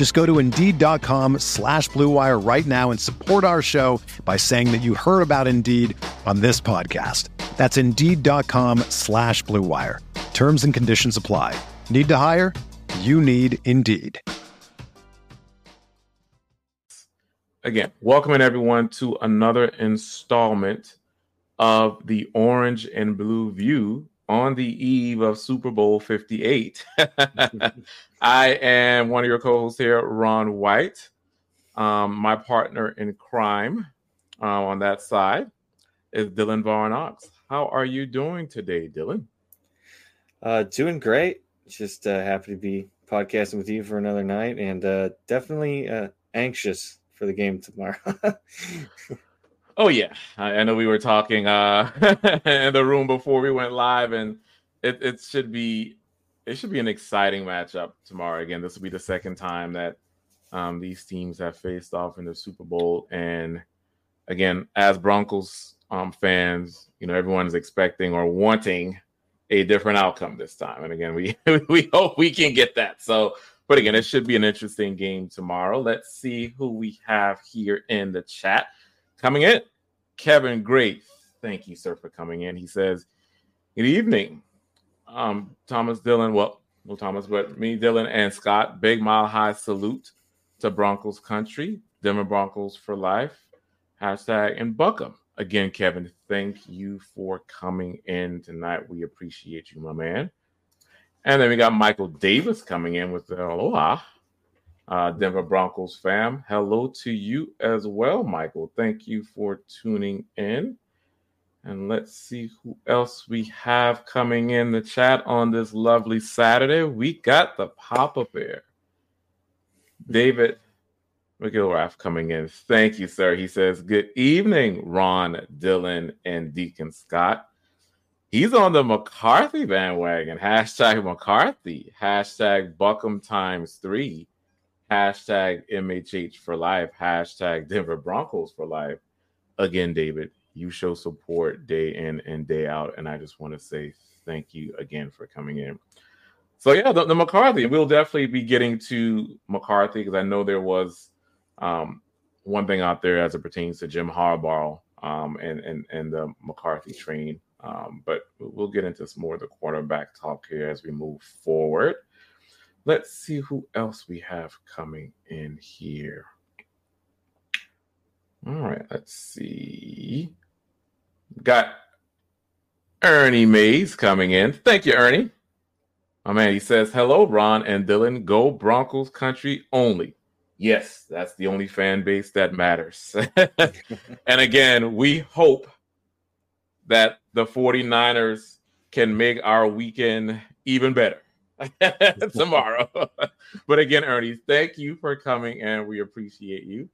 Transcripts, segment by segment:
Just go to Indeed.com slash BlueWire right now and support our show by saying that you heard about Indeed on this podcast. That's Indeed.com slash BlueWire. Terms and conditions apply. Need to hire? You need Indeed. Again, welcoming everyone to another installment of the Orange and Blue View on the eve of Super Bowl 58. I am one of your co hosts here, Ron White. Um, my partner in crime uh, on that side is Dylan Von Arx. How are you doing today, Dylan? Uh, doing great. Just uh, happy to be podcasting with you for another night and uh, definitely uh, anxious for the game tomorrow. oh yeah, I, I, know we were talking uh, in the room before we went live, and it, it should be it should be an exciting matchup tomorrow. Again, this will be the second time that um, these teams have faced off in the Super Bowl, and again, as Broncos um, fans, you know everyone's expecting or wanting a different outcome this time. And again, we we hope we can get that. So but again, it should be an interesting game tomorrow. Let's see who we have here in the chat. Coming in, Kevin Great. Thank you, sir, for coming in. He says, Good evening. Um, Thomas Dylan, well, well, Thomas, but me, Dylan, and Scott, big mile high salute to Broncos country, Denver Broncos for life. Hashtag and BuckEm. Again, Kevin, thank you for coming in tonight. We appreciate you, my man. And then we got Michael Davis coming in with the aloha. Uh, Denver Broncos fam. Hello to you as well, Michael. Thank you for tuning in. And let's see who else we have coming in the chat on this lovely Saturday. We got the Papa Bear. David McGilrath coming in. Thank you, sir. He says, Good evening, Ron, Dylan, and Deacon Scott. He's on the McCarthy bandwagon. Hashtag McCarthy. Hashtag BuckEm times three. Hashtag MHH for life. Hashtag Denver Broncos for life. Again, David, you show support day in and day out. And I just want to say thank you again for coming in. So, yeah, the, the McCarthy, we'll definitely be getting to McCarthy because I know there was um, one thing out there as it pertains to Jim Harbaugh um, and, and, and the McCarthy train um, but we'll get into some more of the quarterback talk here as we move forward. Let's see who else we have coming in here. All right, let's see. Got Ernie Mays coming in. Thank you, Ernie. Oh man, he says, Hello, Ron and Dylan. Go Broncos country only. Yes, that's the only fan base that matters. and again, we hope that the 49ers can make our weekend even better tomorrow. but again, Ernie, thank you for coming and we appreciate you.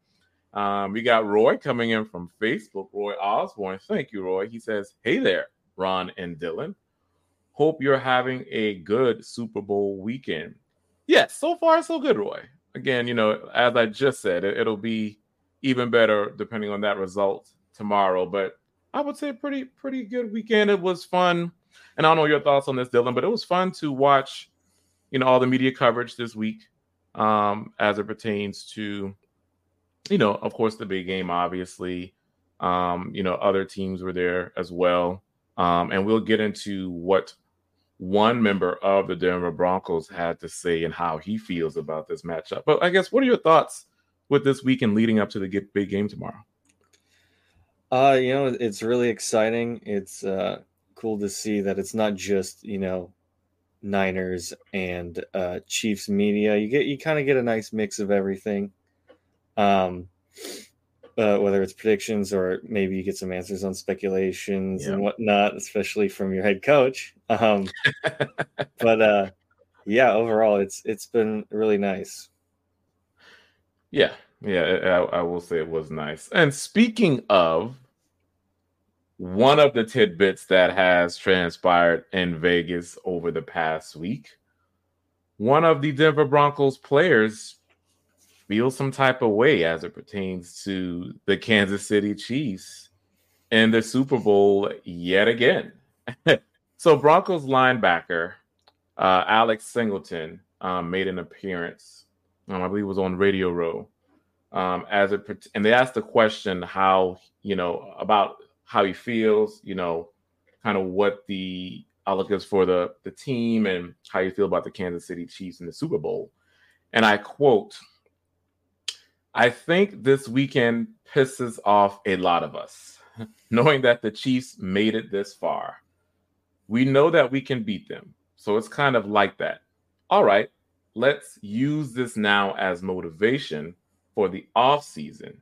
Um, we got Roy coming in from Facebook, Roy Osborne. Thank you, Roy. He says, Hey there, Ron and Dylan. Hope you're having a good Super Bowl weekend. Yes, so far, so good, Roy. Again, you know, as I just said, it, it'll be even better depending on that result tomorrow. But I would say pretty pretty good weekend. It was fun, and I don't know your thoughts on this, Dylan, but it was fun to watch, you know, all the media coverage this week, um, as it pertains to, you know, of course, the big game, obviously. Um, you know, other teams were there as well, um, and we'll get into what one member of the Denver Broncos had to say and how he feels about this matchup. But I guess, what are your thoughts with this weekend leading up to the big game tomorrow? Uh, you know, it's really exciting. It's uh, cool to see that it's not just you know Niners and uh, Chiefs media. You get you kind of get a nice mix of everything. Um, uh, whether it's predictions or maybe you get some answers on speculations and whatnot, especially from your head coach. Um, but uh, yeah, overall, it's it's been really nice. Yeah, yeah, I, I will say it was nice. And speaking of one of the tidbits that has transpired in Vegas over the past week, one of the Denver Broncos players feel some type of way as it pertains to the Kansas City Chiefs and the Super Bowl yet again. so Broncos linebacker uh, Alex Singleton um, made an appearance. Um, I believe it was on Radio Row. Um, as it and they asked the question how you know about how he feels, you know, kind of what the outlook is for the the team and how you feel about the Kansas City Chiefs in the Super Bowl. And I quote, I think this weekend pisses off a lot of us, knowing that the Chiefs made it this far. We know that we can beat them. So it's kind of like that. All right, let's use this now as motivation for the off season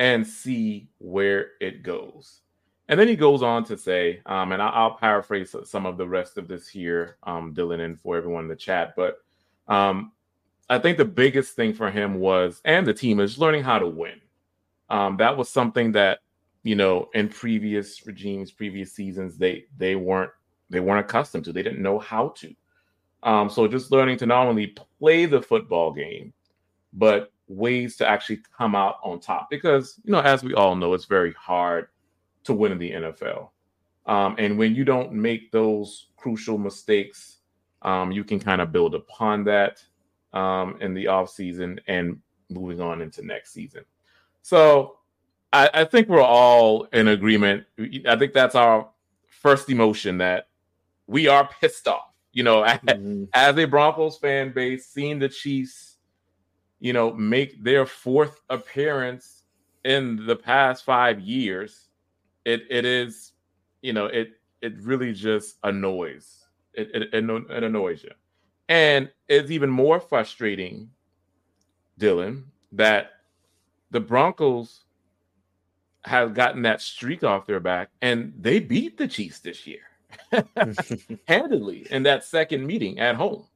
and see where it goes. And then he goes on to say, um, and I'll, paraphrase some of the rest of this here, um, Dylan, and for everyone in the chat. But um, I think the biggest thing for him was, and the team is learning how to win. Um, that was something that you know in previous regimes, previous seasons, they they weren't they weren't accustomed to. They didn't know how to. Um, so just learning to not only play the football game, but ways to actually come out on top. Because you know, as we all know, it's very hard to win in the NFL. Um, and when you don't make those crucial mistakes, um, you can kind of build upon that um, in the off season and moving on into next season. So I, I, think we're all in agreement. I think that's our first emotion that we are pissed off. You know, mm-hmm. as a Broncos fan base, seeing the Chiefs, you know, make their fourth appearance in the past five years, it it is, you know, it it really just annoys. It it, it, it annoys you. And it's even more frustrating, Dylan, that the Broncos have gotten that streak off their back and they beat the Chiefs this year handedly in that second meeting at home.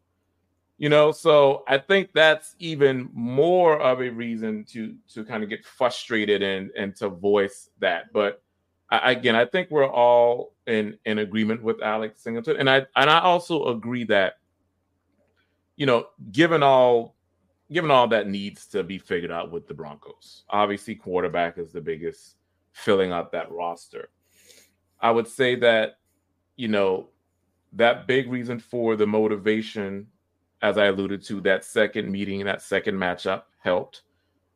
You know, so I think that's even more of a reason to to kind of get frustrated and and to voice that. But I, again, I think we're all in in agreement with Alex Singleton, and I and I also agree that you know, given all given all that needs to be figured out with the Broncos, obviously quarterback is the biggest filling out that roster. I would say that, you know, that big reason for the motivation, as I alluded to, that second meeting, that second matchup helped.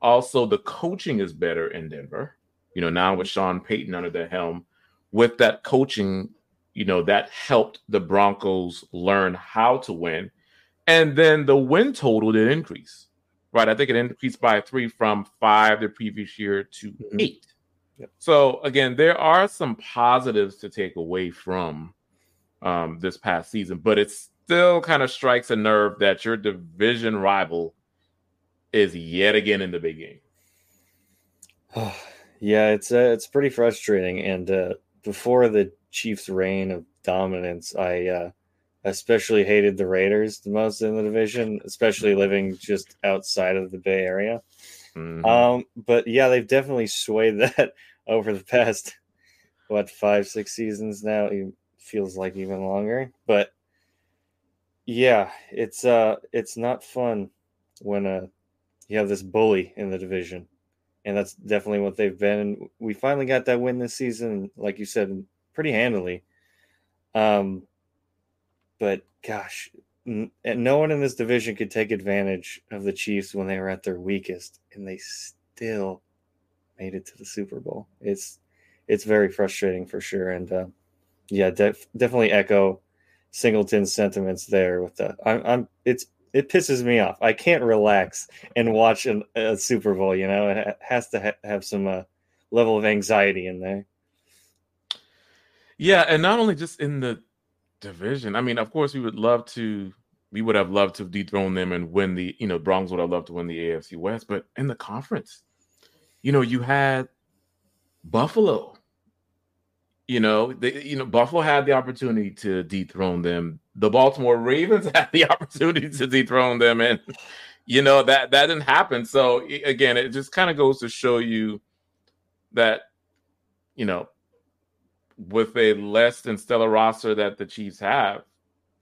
Also, the coaching is better in Denver. You know, now with Sean Payton under the helm, with that coaching, you know, that helped the Broncos learn how to win and then the win total did increase, right? I think it increased by three from five the previous year to mm-hmm. eight. Yep. So again, there are some positives to take away from um, this past season, but it still kind of strikes a nerve that your division rival is yet again in the big game. yeah, it's uh, it's pretty frustrating. And uh, before the Chiefs' reign of dominance, I uh, especially hated the Raiders the most in the division, especially living just outside of the Bay Area. Mm-hmm. Um, but yeah, they've definitely swayed that over the past what five, six seasons now. It feels like even longer. But yeah, it's uh it's not fun when uh you have this bully in the division. And that's definitely what they've been. We finally got that win this season, like you said, pretty handily. Um, but gosh, n- no one in this division could take advantage of the Chiefs when they were at their weakest, and they still made it to the Super Bowl. It's it's very frustrating for sure, and uh, yeah, def- definitely echo Singleton's sentiments there. With the I'm, I'm it's it pisses me off. I can't relax and watch an, a Super Bowl. You know, it has to ha- have some uh, level of anxiety in there. Yeah, and not only just in the division. I mean, of course, we would love to. We would have loved to dethrone them and win the. You know, Broncos would have loved to win the AFC West, but in the conference, you know, you had Buffalo. You know, they, you know, Buffalo had the opportunity to dethrone them. The Baltimore Ravens had the opportunity to dethrone them, and you know that that didn't happen. So again, it just kind of goes to show you that you know with a less than stellar roster that the Chiefs have,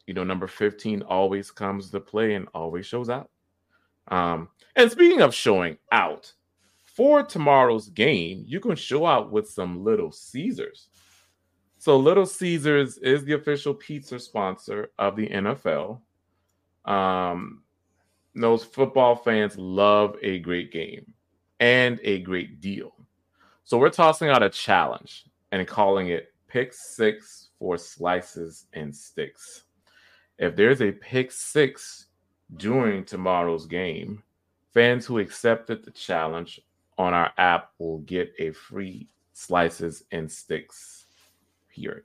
you know, number 15 always comes to play and always shows out. Um, and speaking of showing out, for tomorrow's game, you can show out with some Little Caesars. So, Little Caesars is the official pizza sponsor of the NFL. Um, those football fans love a great game and a great deal. So, we're tossing out a challenge and calling it pick six for slices and sticks. If there's a pick six during tomorrow's game, fans who accepted the challenge on our app will get a free slices and sticks. Period.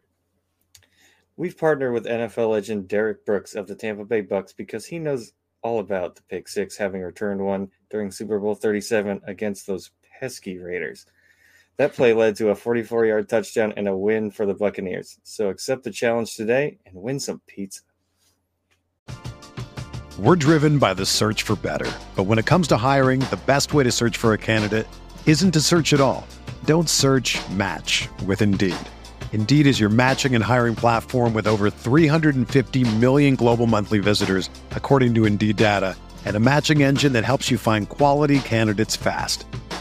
We've partnered with NFL legend Derrick Brooks of the Tampa Bay Bucks because he knows all about the pick six, having returned one during Super Bowl 37 against those pesky Raiders. That play led to a 44 yard touchdown and a win for the Buccaneers. So accept the challenge today and win some pizza. We're driven by the search for better. But when it comes to hiring, the best way to search for a candidate isn't to search at all. Don't search match with Indeed. Indeed is your matching and hiring platform with over 350 million global monthly visitors, according to Indeed data, and a matching engine that helps you find quality candidates fast.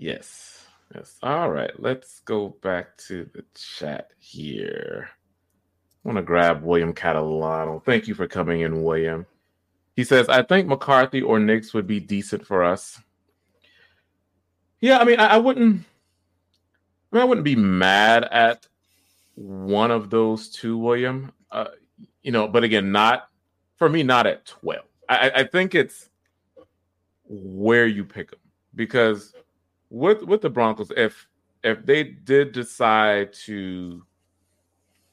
Yes. Yes. All right. Let's go back to the chat here. I want to grab William Catalano. Thank you for coming in, William. He says, I think McCarthy or Nix would be decent for us. Yeah, I mean, I, I wouldn't I, mean, I wouldn't be mad at one of those two, William. Uh, you know, but again, not for me, not at 12. I, I think it's where you pick them because with with the Broncos, if if they did decide to,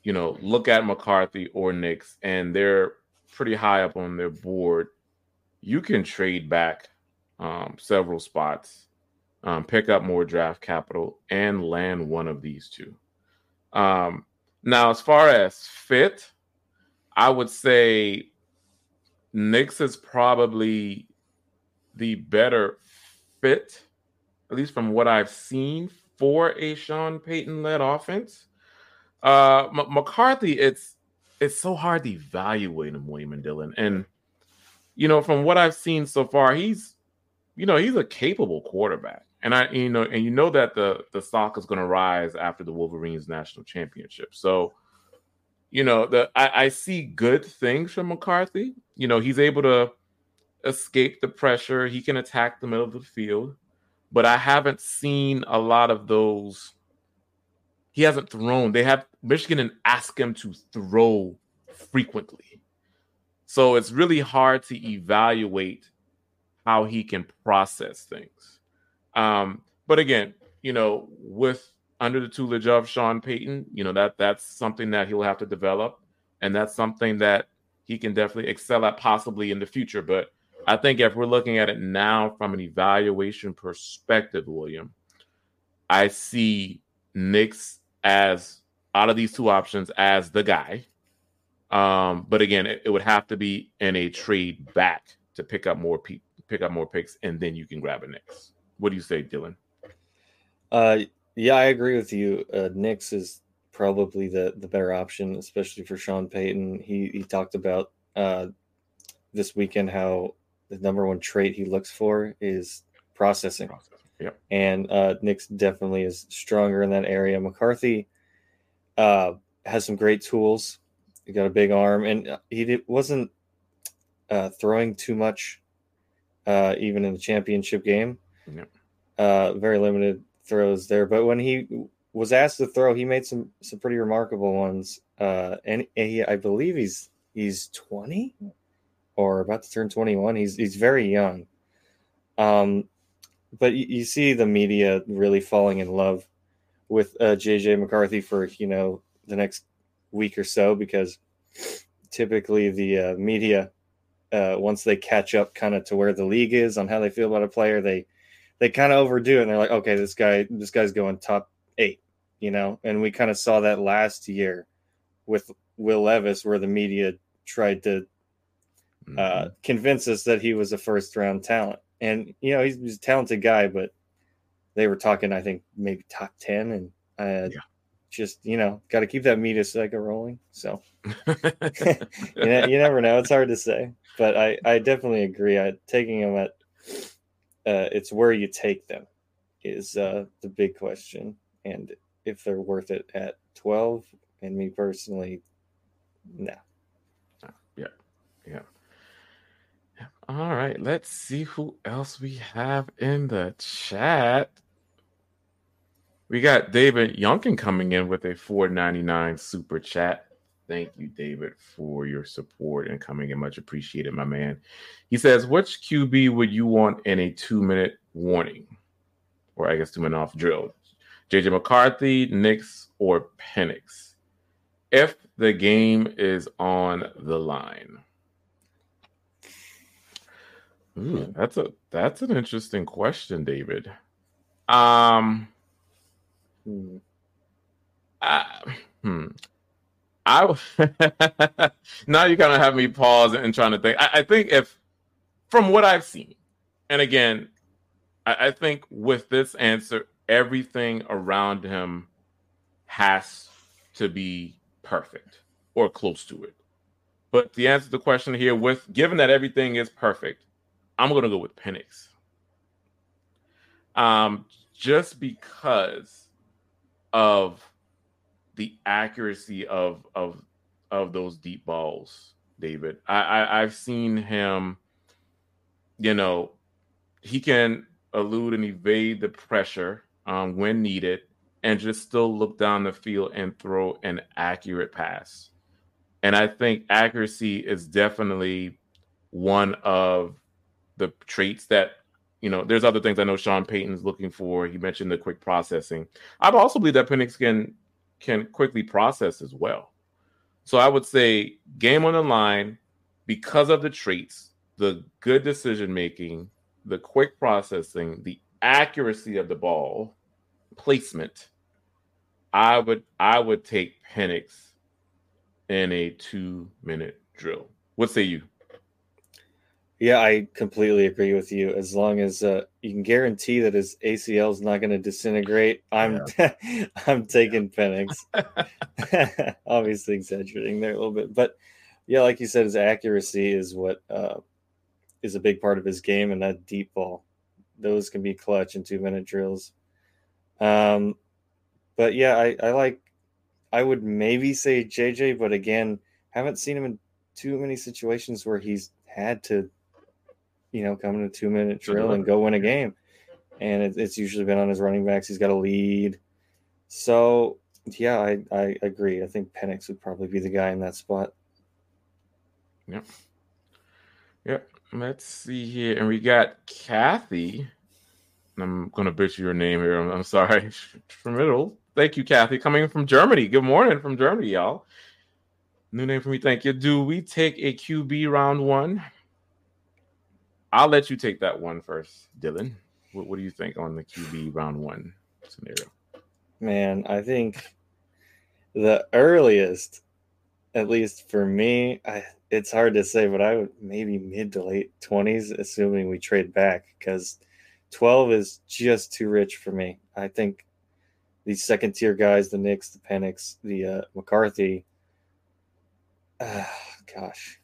you know, look at McCarthy or Nix, and they're pretty high up on their board, you can trade back um, several spots, um, pick up more draft capital, and land one of these two. Um, now, as far as fit, I would say Nix is probably the better fit at least from what I've seen, for a Sean Payton led offense. Uh, M- McCarthy, it's it's so hard to evaluate him, William and Dylan, and you know from what I've seen so far, he's you know he's a capable quarterback, and I you know and you know that the the stock is going to rise after the Wolverines national championship, so. You know, the I, I see good things from McCarthy. You know, he's able to escape the pressure. He can attack the middle of the field but I haven't seen a lot of those. He hasn't thrown. They have Michigan and ask him to throw frequently. So it's really hard to evaluate how he can process things. Um, but again, you know, with under the tutelage of Sean Payton, you know that that's something that he'll have to develop, and that's something that he can definitely excel at possibly in the future. But I think if we're looking at it now from an evaluation perspective, William, I see Nix as out of these two options as the guy. Um, but again, it, it, would have to be in a trade back to pick up more pe- pick up more picks, and then you can grab a Nix. What do you say, Dylan? Uh, yeah, I agree with you. Uh, Nix is probably the the better option, especially for Sean Payton. He he talked about uh, this weekend how the number one trait he looks for is processing. processing. Yep. And uh, Nix definitely is stronger in that area. McCarthy uh, has some great tools. He got a big arm, and uh, he did, wasn't uh, throwing too much, uh, even in the championship game. Yep. Uh, very limited throws there, but when he was asked to throw, he made some some pretty remarkable ones. Uh, and, and he, I believe he's he's twenty or about to turn twenty one. He's he's very young. Um, but you, you, see the media really falling in love with uh, JJ McCarthy for you know the next week or so because typically the uh, media uh, once they catch up kind of to where the league is on how they feel about a player they they kind of overdo it and they're like okay this guy this guy's going top eight you know and we kind of saw that last year with Will Levis where the media tried to uh, mm-hmm. convince us that he was a first round talent and you know he's, he's, a talented guy, but they were talking, I think maybe top ten, and uh, yeah. just you know got to keep that media cycle rolling. So you, know, you never know; it's hard to say, but I I definitely agree. I taking them at uh, it's where you take them is uh, the big question, and if they're worth it at twelve. And me personally, no. Yeah, yeah. All right, let's see who else we have in the chat. We got David Yonkin coming in with a 4.99 super chat. Thank you, David, for your support and coming in. Much appreciated, my man. He says, Which QB would you want in a two minute warning? Or I guess two minute off drill. JJ McCarthy, Nix, or Penix? If the game is on the line. Ooh, that's a that's an interesting question, David. Um, hmm. I, hmm. I now you kind of have me pause and trying to think. I, I, think if from what I've seen, and again, I, I think with this answer, everything around him has to be perfect or close to it. But the answer to the question here, with given that everything is perfect, I'm gonna go with Penix. Um, just because of the accuracy of of of those deep balls, David. I, I I've seen him, you know, he can elude and evade the pressure um, when needed and just still look down the field and throw an accurate pass. And I think accuracy is definitely one of the traits that you know, there's other things I know Sean Payton's looking for. He mentioned the quick processing. I also believe that Penix can can quickly process as well. So I would say game on the line because of the traits, the good decision making, the quick processing, the accuracy of the ball placement. I would I would take Penix in a two minute drill. What say you? Yeah, I completely agree with you. As long as uh, you can guarantee that his ACL is not going to disintegrate, I'm yeah. I'm taking Penix. Obviously, exaggerating there a little bit, but yeah, like you said, his accuracy is what uh, is a big part of his game, and that deep ball, those can be clutch in two minute drills. Um, but yeah, I, I like. I would maybe say JJ, but again, haven't seen him in too many situations where he's had to you know, come in a two minute drill and go win a game. And it, it's usually been on his running backs. He's got a lead. So, yeah, I, I agree. I think Penix would probably be the guy in that spot. Yep. Yep. Let's see here. And we got Kathy I'm gonna butcher your name here. I'm, I'm sorry. Thank you, Kathy. Coming from Germany. Good morning from Germany, y'all. New name for me. Thank you. Do we take a QB round one? I'll let you take that one first, Dylan. What, what do you think on the QB round one scenario? Man, I think the earliest, at least for me, I, it's hard to say, but I would maybe mid to late 20s, assuming we trade back, because 12 is just too rich for me. I think these second tier guys, the Nix, the Penix, the uh, McCarthy, uh, gosh,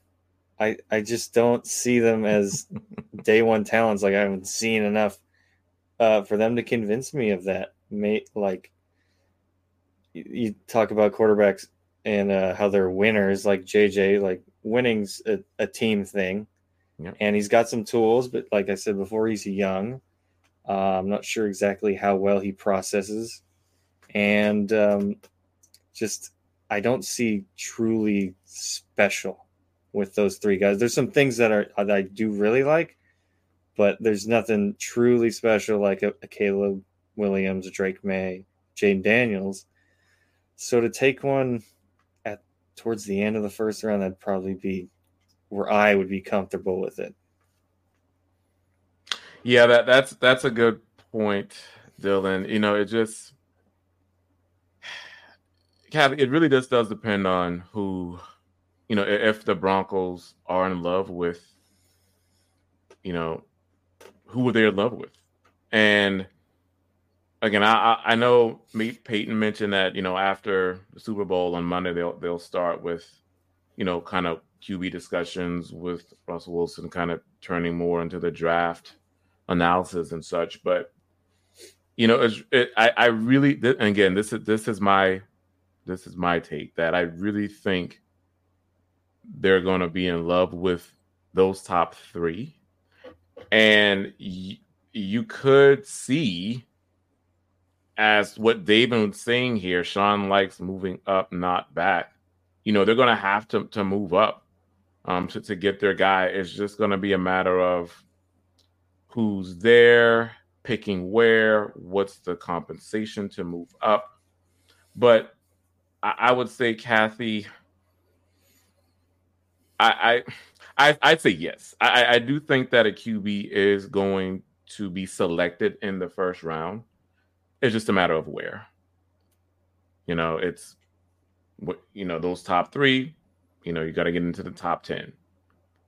I I just don't see them as day one talents. Like I haven't seen enough uh, for them to convince me of that. May like you, you talk about quarterbacks and uh, how they're winners, like JJ. Like winning's a, a team thing, yep. and he's got some tools. But like I said before, he's young. Uh, I'm not sure exactly how well he processes, and um, just I don't see truly special with those three guys. There's some things that are that I do really like, but there's nothing truly special like a, a Caleb Williams, a Drake Maye, Jayden Daniels. So to take one at towards the end of the first round, that'd probably be where I would be comfortable with it. Yeah, that that's that's a good point, Dylan. You know, it just Kathy, it really just does depend on who, you know, if the Broncos are in love with, you know, who were they're in love with. And again, I I know me Payton mentioned that, you know, after the Super Bowl on Monday they'll they'll start with, you know, kind of QB discussions with Russell Wilson kind of turning more into the draft analysis and such. But you know, it, I I really again this is this is my this is my take that I really think they're going to be in love with those top three, and y- you could see as what they've been saying here. Sean likes moving up, not back. You know, they're going to have to to move up um, to to get their guy. It's just going to be a matter of who's there, picking where, what's the compensation to move up. But I, I would say, Kathy, I, I, I would say yes. I, I do think that a QB is going to be selected in the first round. It's just a matter of where. You know, it's what you know those top three. You know, you got to get into the top ten.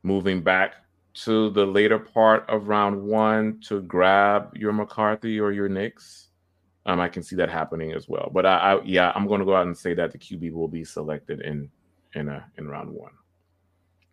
Moving back to the later part of round one to grab your McCarthy or your Nix, um, I can see that happening as well. But I, I yeah, I'm going to go out and say that the QB will be selected in in a in round one.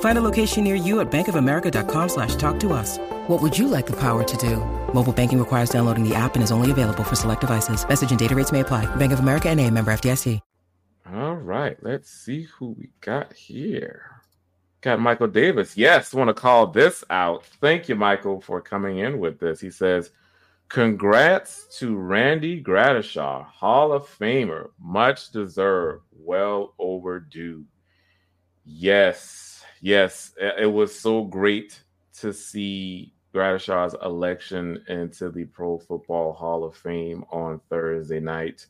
Find a location near you at bankofamerica.com slash talk to us. What would you like the power to do? Mobile banking requires downloading the app and is only available for select devices. Message and data rates may apply. Bank of America and a member FDIC. All right. Let's see who we got here. Got Michael Davis. Yes, want to call this out. Thank you, Michael, for coming in with this. He says, Congrats to Randy Gradishar, Hall of Famer. Much deserved. Well overdue. Yes, yes. It was so great to see Gradishar's election into the Pro Football Hall of Fame on Thursday night.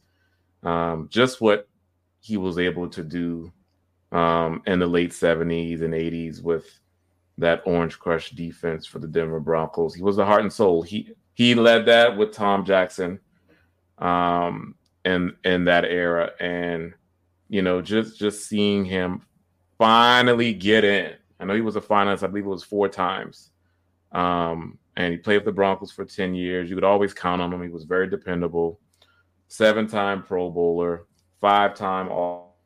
Um, just what he was able to do um, in the late 70s and 80s with that Orange Crush defense for the Denver Broncos. He was the heart and soul. He he led that with Tom Jackson um in in that era and you know just just seeing him finally get in. I know he was a finalist, I believe it was four times. Um and he played with the Broncos for 10 years. You could always count on him. He was very dependable. Seven-time Pro Bowler, five-time all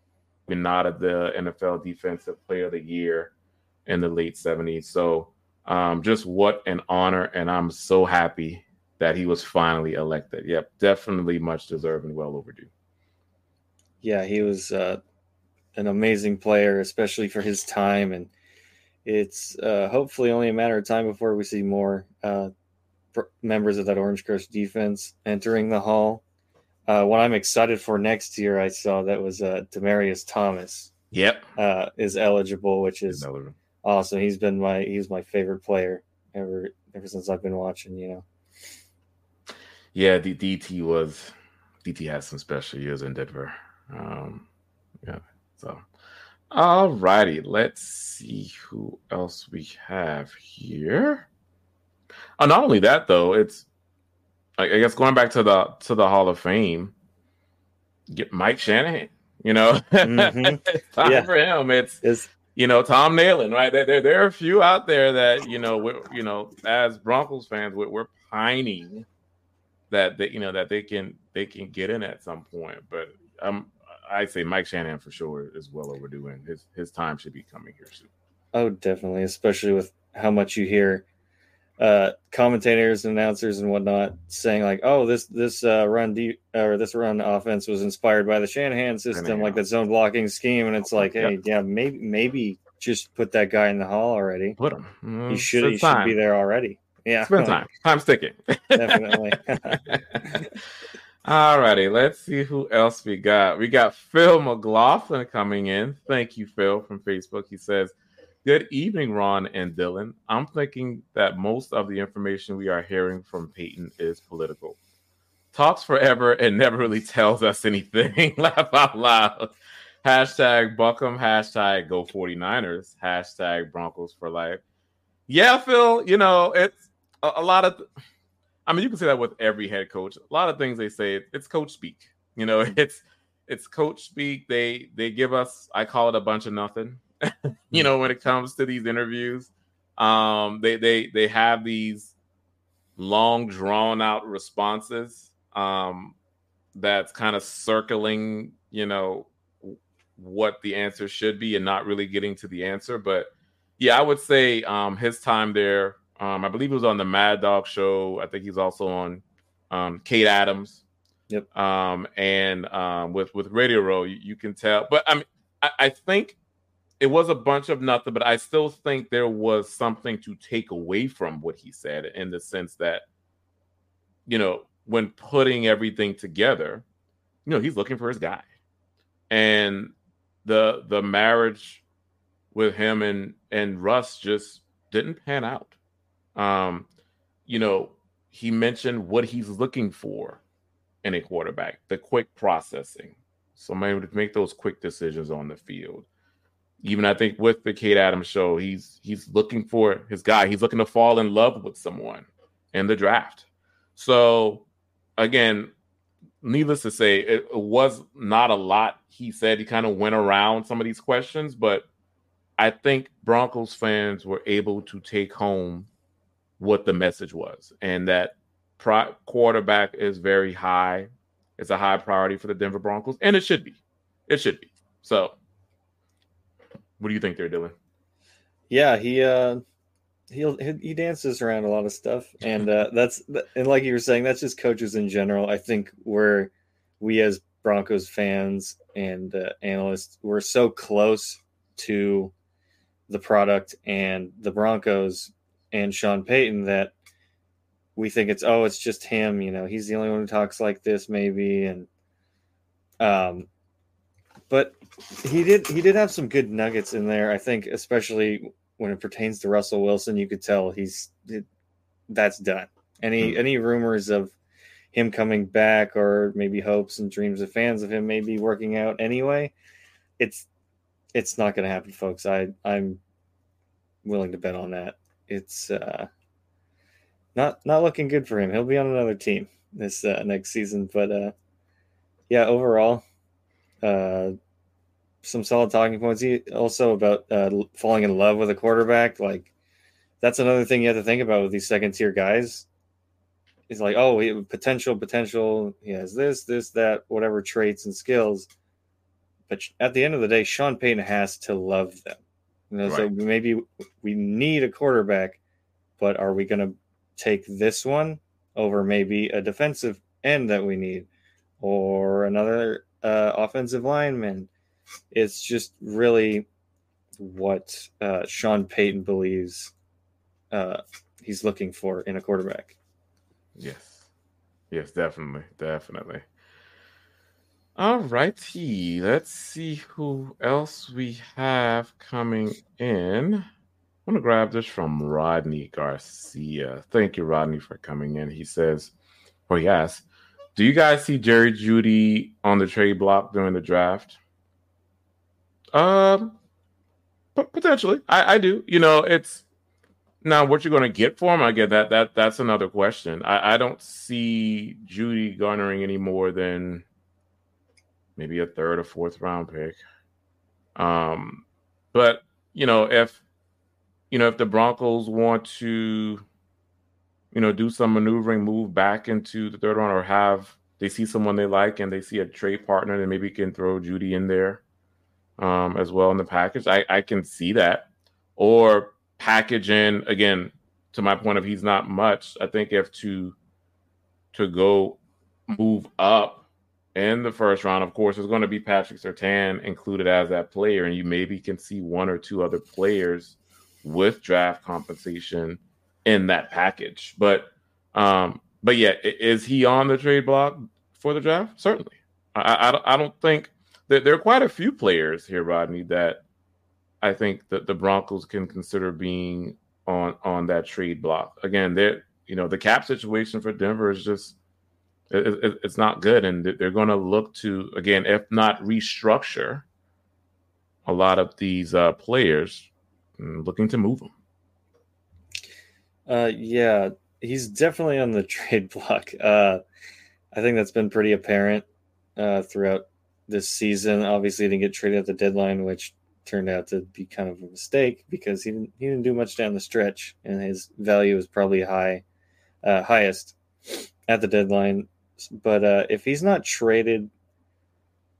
not at the NFL Defensive Player of the Year in the late 70s. So um, just what an honor, and I'm so happy that he was finally elected. Yep, definitely much deserved and well overdue. Yeah, he was uh, an amazing player, especially for his time. And it's uh, hopefully only a matter of time before we see more uh, members of that Orange Crush defense entering the Hall. Uh, what I'm excited for next year, I saw that was uh, Demaryius Thomas. Yep, uh, is eligible, which is awesome. He's been my he's my favorite player ever ever since I've been watching. You know. Yeah, the DT was DT has some special years in Denver. Um, yeah, so all righty, let's see who else we have here. Oh, not only that though, it's I guess going back to the to the Hall of Fame, get Mike Shanahan. You know, mm-hmm. time yeah. for him. It's, it's you know Tom Nalen, right? There, there, there are a few out there that you know, we're, you know, as Broncos fans, we're, we're pining that they, you know, that they can they can get in at some point. But um, I say Mike Shanahan for sure is well overdue, and his his time should be coming here soon. Oh, definitely, especially with how much you hear uh, commentators and announcers and whatnot saying like, "Oh, this this uh, run deep or this run offense was inspired by the Shanahan system, like the zone blocking scheme." And it's like, hey, yeah, maybe maybe just put that guy in the hall already. Put him. Mm, he should he should be there already. Yeah, spend time. Time's ticking. Definitely. All righty, let's see who else we got. We got Phil McLaughlin coming in. Thank you, Phil, from Facebook. He says, Good evening, Ron and Dylan. I'm thinking that most of the information we are hearing from Payton is political. Talks forever and never really tells us anything. Laugh out loud. Hashtag BuckEm, hashtag Go 49ers, hashtag Broncos for life. Yeah, Phil, you know, it's a, a lot of, th- I mean, you can say that with every head coach. A lot of things they say, it's coach speak. You know, it's, it's coach speak. They they give us, I call it a bunch of nothing. you know, when it comes to these interviews. Um, they they they have these long drawn out responses um, that's kind of circling, you know, what the answer should be and not really getting to the answer. But yeah, I would say um, his time there. Um, I believe he was on the Mad Dog show. I think he's also on um, Kay Adams. Yep. Um, and um, with with Radio Row, you, you, can tell. But I mean, I, I think it was a bunch of nothing, but I still think there was something to take away from what he said in the sense that, you know, when putting everything together, you know, he's looking for his guy. And the the marriage with him and and Russ just didn't pan out. Um, you know, he mentioned what he's looking for in a quarterback, the quick processing. So maybe to make those quick decisions on the field even I think with the Kay Adams show, he's he's looking for his guy. He's looking to fall in love with someone in the draft. So again, needless to say, it, it was not a lot. He said he kind of went around some of these questions, but I think Broncos fans were able to take home what the message was, and that pro- quarterback is very high. It's a high priority for the Denver Broncos, and it should be. It should be. So what do you think they're doing? Yeah, he uh he he dances around a lot of stuff, and uh, that's and like you were saying, that's just coaches in general. I think we're we as Broncos fans and uh, analysts we're so close to the product and the Broncos and Sean Payton that we think it's oh it's just him you know he's the only one who talks like this maybe and um but he did he did have some good nuggets in there. I think, especially when it pertains to Russell Wilson, you could tell he's that's done. Any hmm. any rumors of him coming back or maybe hopes and dreams of fans of him maybe working out anyway, it's it's not going to happen, folks. I I'm willing to bet on that. It's uh, not not looking good for him. He'll be on another team this uh, next season, but uh, yeah, overall, uh, some solid talking points. He also about uh, falling in love with a quarterback. Like that's another thing you have to think about with these second tier guys. He's like, oh, he, potential, potential. He has this, this, that, whatever traits and skills. But at the end of the day, Sean Payton has to love them. You know, right. so maybe we need a quarterback, but are we going to take this one over maybe a defensive end that we need, or another uh, offensive lineman? it's just really what uh, Sean Payton believes uh, he's looking for in a quarterback. Yes. Yes, definitely. Definitely. All righty. Let's see who else we have coming in. I'm going to grab this from Rodney Garcia. Thank you, Rodney, for coming in. He says, or he asks, do you guys see Jerry Jeudy on the trade block during the draft? Um, potentially, I, I do. You know, it's now what you're going to get for him. I get that. That that's another question. I, I don't see Jeudy garnering any more than maybe a third or fourth round pick. Um, but you know, if you know if the Broncos want to, you know, do some maneuvering, move back into the third round, or have they see someone they like and they see a trade partner, then maybe can throw Jeudy in there um, as well in the package. I, I can see that. Or package in again to my point of he's not much. I think if to to go move up in the first round, of course, there's going to be Patrick Surtain included as that player, and you maybe can see one or two other players with draft compensation in that package. But um, but yeah, is he on the trade block for the draft? Certainly. I, I, I don't think there, there are quite a few players here, Rodney, that I think that the Broncos can consider being on on that trade block. Again, they you know the cap situation for Denver is just it, it, it's not good, and they're going to look to again, if not restructure a lot of these uh, players, mm, looking to move them. Uh, yeah, he's definitely on the trade block. Uh, I think that's been pretty apparent uh, throughout this season. Obviously, didn't get traded at the deadline, which turned out to be kind of a mistake because he didn't he didn't do much down the stretch, and his value is probably high, uh, highest at the deadline. But uh, if he's not traded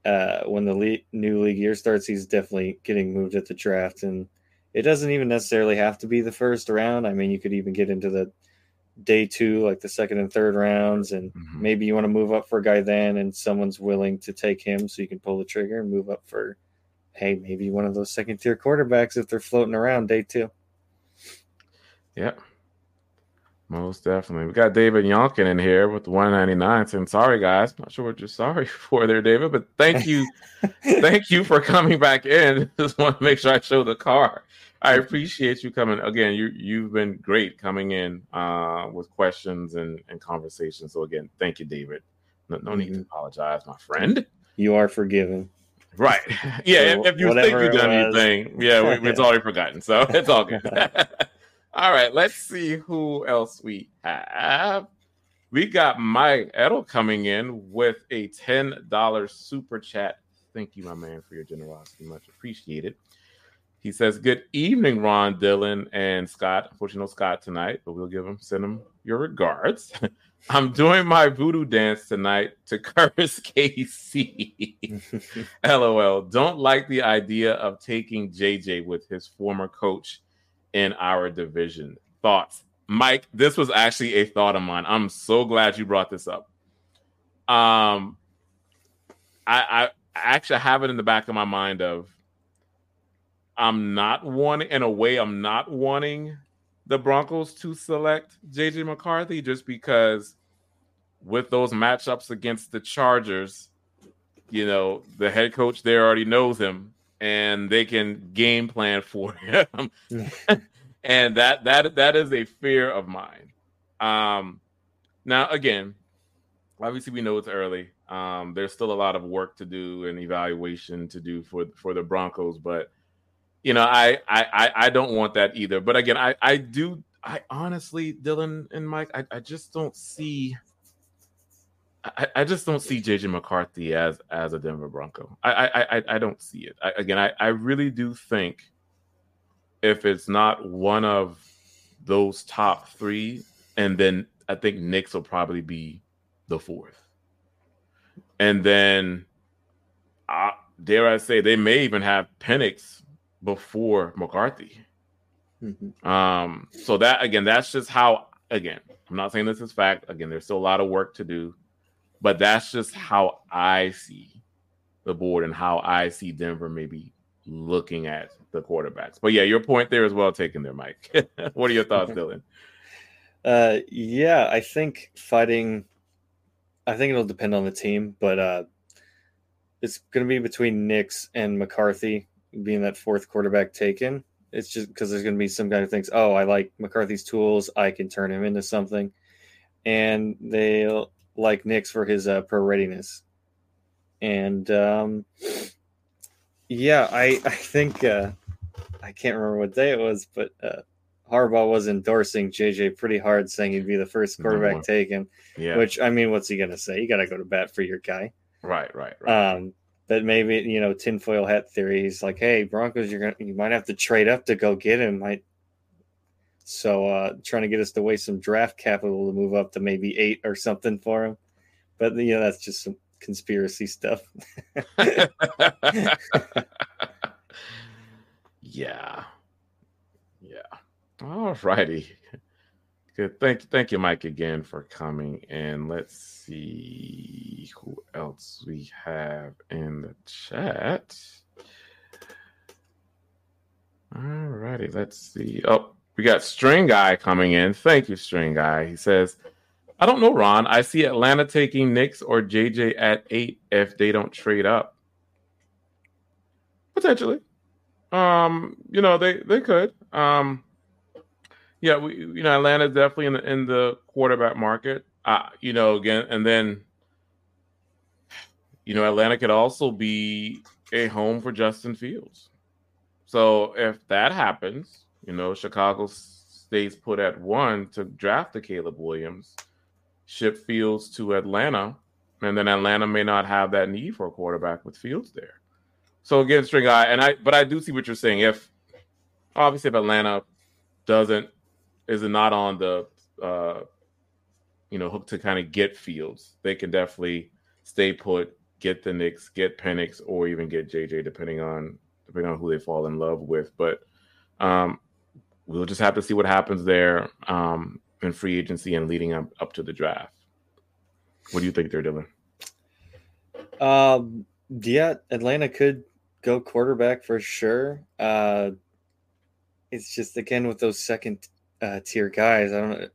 uh, when the le- new league year starts, he's definitely getting moved at the draft, and it doesn't even necessarily have to be the first round. I mean, you could even get into the day two, like the second and third rounds, and mm-hmm. maybe you want to move up for a guy then, and someone's willing to take him, so you can pull the trigger and move up for, hey, maybe one of those second tier quarterbacks if they're floating around day two. Yep. Most definitely. We got David Yonkin in here with the 199 saying, sorry guys. Not sure what you're sorry for there, David, but thank you. thank you for coming back in. Just want to make sure I show the car. I appreciate you coming again. You you've been great coming in uh, with questions and, and conversations. So again, thank you, David. No, no need to mm-hmm. apologize, my friend. You are forgiven. Right. Yeah. So if, if, you think you've done anything, yeah, we, it's already forgotten. So it's all good. All right. Let's see who else we have. We got Mike Edel coming in with a $10 super chat. Thank you, my man, for your generosity. Much appreciated. He says, "Good evening, Ron, Dylan, and Scott. Unfortunately, no Scott tonight, but we'll give him send him your regards. I'm doing my voodoo dance tonight to curse KC. LOL. Don't like the idea of taking JJ with his former coach in our division. Thoughts, Mike? This was actually a thought of mine. I'm so glad you brought this up. Um, I, I actually have it in the back of my mind of." I'm not wanting, in a way, I'm not wanting the Broncos to select JJ McCarthy just because with those matchups against the Chargers, you know, the head coach there already knows him and they can game plan for him. and that that that is a fear of mine. Um now again, obviously we know it's early. Um there's still a lot of work to do and evaluation to do for for the Broncos, but you know, I, I I don't want that either. But again, I I do. I honestly, Dylan and Mike, I, I just don't see. I, I just don't see JJ McCarthy as as a Denver Bronco. I I I, don't see it. I, again, I, I really do think if it's not one of those top three, and then I think Nix will probably be the fourth, and then, uh, dare I say, they may even have Penix before McCarthy. Mm-hmm. Um, so that again, that's just how again, I'm not saying this is fact. Again, there's still a lot of work to do, but that's just how I see the board and how I see Denver maybe looking at the quarterbacks. But yeah, your point there as well taken there, Mike. what are your thoughts, Dylan? Uh, yeah, I think fighting. I think it'll depend on the team, but uh, it's going to be between Nix and McCarthy being that fourth quarterback taken. It's just because there's going to be some guy who thinks, "Oh, I like McCarthy's tools. I can turn him into something," and they like Nix for his uh, pro readiness. And um, yeah, I I think uh, I can't remember what day it was, but uh, Harbaugh was endorsing JJ pretty hard, saying he'd be the first quarterback mm-hmm. taken. Yeah. Which I mean, what's he gonna say? You got to go to bat for your guy. Right, right, right. Um, but maybe you know tinfoil hat theory. He's like, hey, Broncos, you're gonna you might have to trade up to go get him. Might so uh, trying to get us to waste some draft capital to move up to maybe eight or something for him. But you know that's just some conspiracy stuff. yeah, yeah. All righty. Good. Thank thank you, Mike, again for coming. And let's see who else we have in the chat. All righty, let's see. Oh, we got String Guy coming in. Thank you, String Guy. He says, I don't know, Ron. I see Atlanta taking Nix or JJ at eight if they don't trade up. Potentially. Um, you know, they they could. Um yeah, we you know Atlanta's definitely in the in the quarterback market. Uh, you know, again, and then you know Atlanta could also be a home for Justin Fields. So if that happens, you know, Chicago stays put at one to draft the Caleb Williams, ship Fields to Atlanta, and then Atlanta may not have that need for a quarterback with Fields there. So again, string guy, and I but I do see what you're saying. If obviously if Atlanta doesn't is it not on the uh, you know hook to kind of get Fields. They can definitely stay put, get the Nix, get Penix, or even get JJ, depending on depending on who they fall in love with. But um, we'll just have to see what happens there um, in free agency and leading up up to the draft. What do you think they're doing? Um, yeah, Atlanta could go quarterback for sure. Uh, it's just again with those second uh, tier guys, I don't know.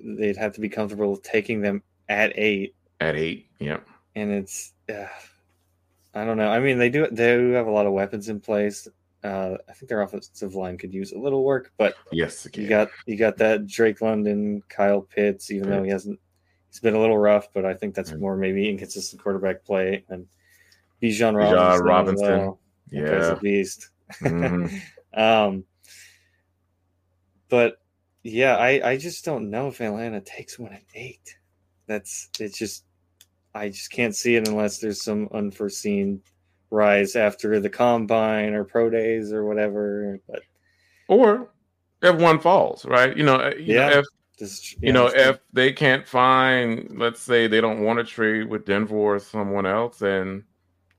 They'd have to be comfortable taking them at eight. At eight, yeah. And it's, uh, I don't know. I mean, they do they do have a lot of weapons in place. Uh, I think their offensive line could use a little work, but yes, you got you got that Drake London, Kyle Pitts, even yeah. though he hasn't, he's been a little rough, but I think that's more maybe inconsistent quarterback play and Bijan Robinson. Robinson. Well. Yeah, a beast. Mm-hmm. um, but yeah, I, I just don't know if Atlanta takes one at eight. That's it's just I just can't see it unless there's some unforeseen rise after the combine or pro days or whatever. But or if one falls, right? You know, uh, you yeah. Know, if this, yeah, you know, if they can't find, let's say they don't want to trade with Denver or someone else, and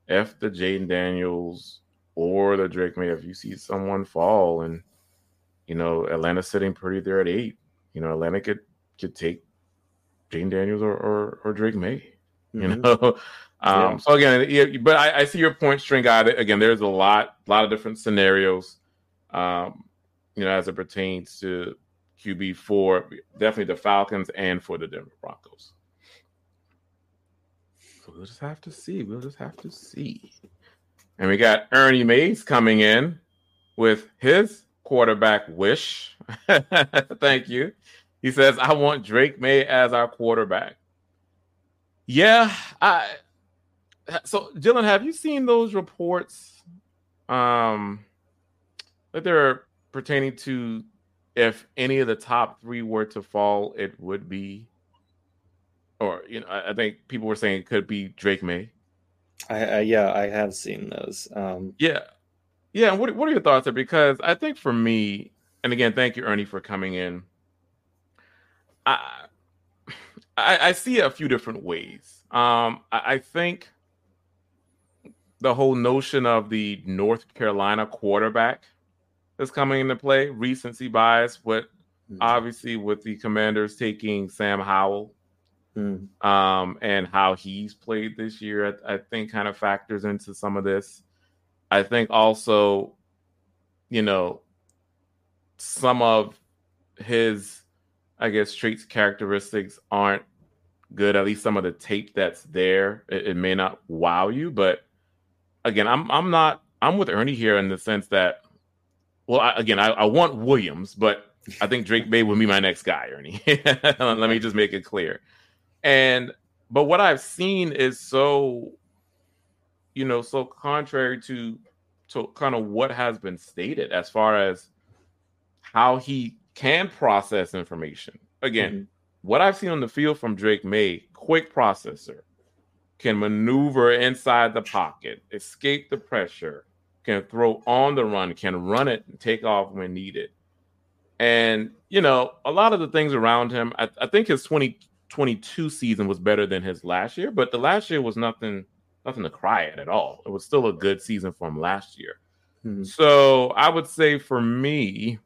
if the Jayden Daniels or the Drake Maye, if you see someone fall and you know, Atlanta's sitting pretty there at eight. You know, Atlanta could could take Jayden Daniels or or, or Drake Maye. You mm-hmm. know, um, yeah. so again, yeah, but I, I, see your point, string guy. Again, there's a lot, a lot of different scenarios. Um, you know, as it pertains to QB for definitely the Falcons and for the Denver Broncos. So we'll just have to see. We'll just have to see. And we got Ernie Mays coming in with his quarterback wish. Thank you. He says, I want Drake Maye as our quarterback. Yeah, I so Dylan, have you seen those reports um that they're pertaining to if any of the top three were to fall, it would be or you know, I, I think people were saying it could be Drake Maye. I, I yeah, I have seen those. Um yeah. Yeah, what what are your thoughts there? Because I think for me, and again, thank you, Ernie, for coming in. I I, I see it a few different ways. Um, I, I think the whole notion of the North Carolina quarterback is coming into play. Recency bias, but mm-hmm. obviously with the Commanders taking Sam Howell, Mm. um, and how he's played this year, I, I think kind of factors into some of this. I think also, you know, some of his, I guess, traits, characteristics aren't good. At least some of the tape that's there, it, it may not wow you. But again, I'm I'm not I'm with Ernie here in the sense that, well, I, again, I, I want Williams, but I think Drake Maye would be my next guy, Ernie. Let me just make it clear. And but what I've seen is so, you know, so contrary to to kind of what has been stated as far as how he can process information. Again, mm-hmm. What I've seen on the field from Drake Maye, quick processor, can maneuver inside the pocket, escape the pressure, can throw on the run, can run it and take off when needed. And, you know, a lot of the things around him, I, I think his 2022 season was better than his last year, but the last year was nothing nothing to cry at at all. It was still a good season for him last year. Mm-hmm. So I would say for me,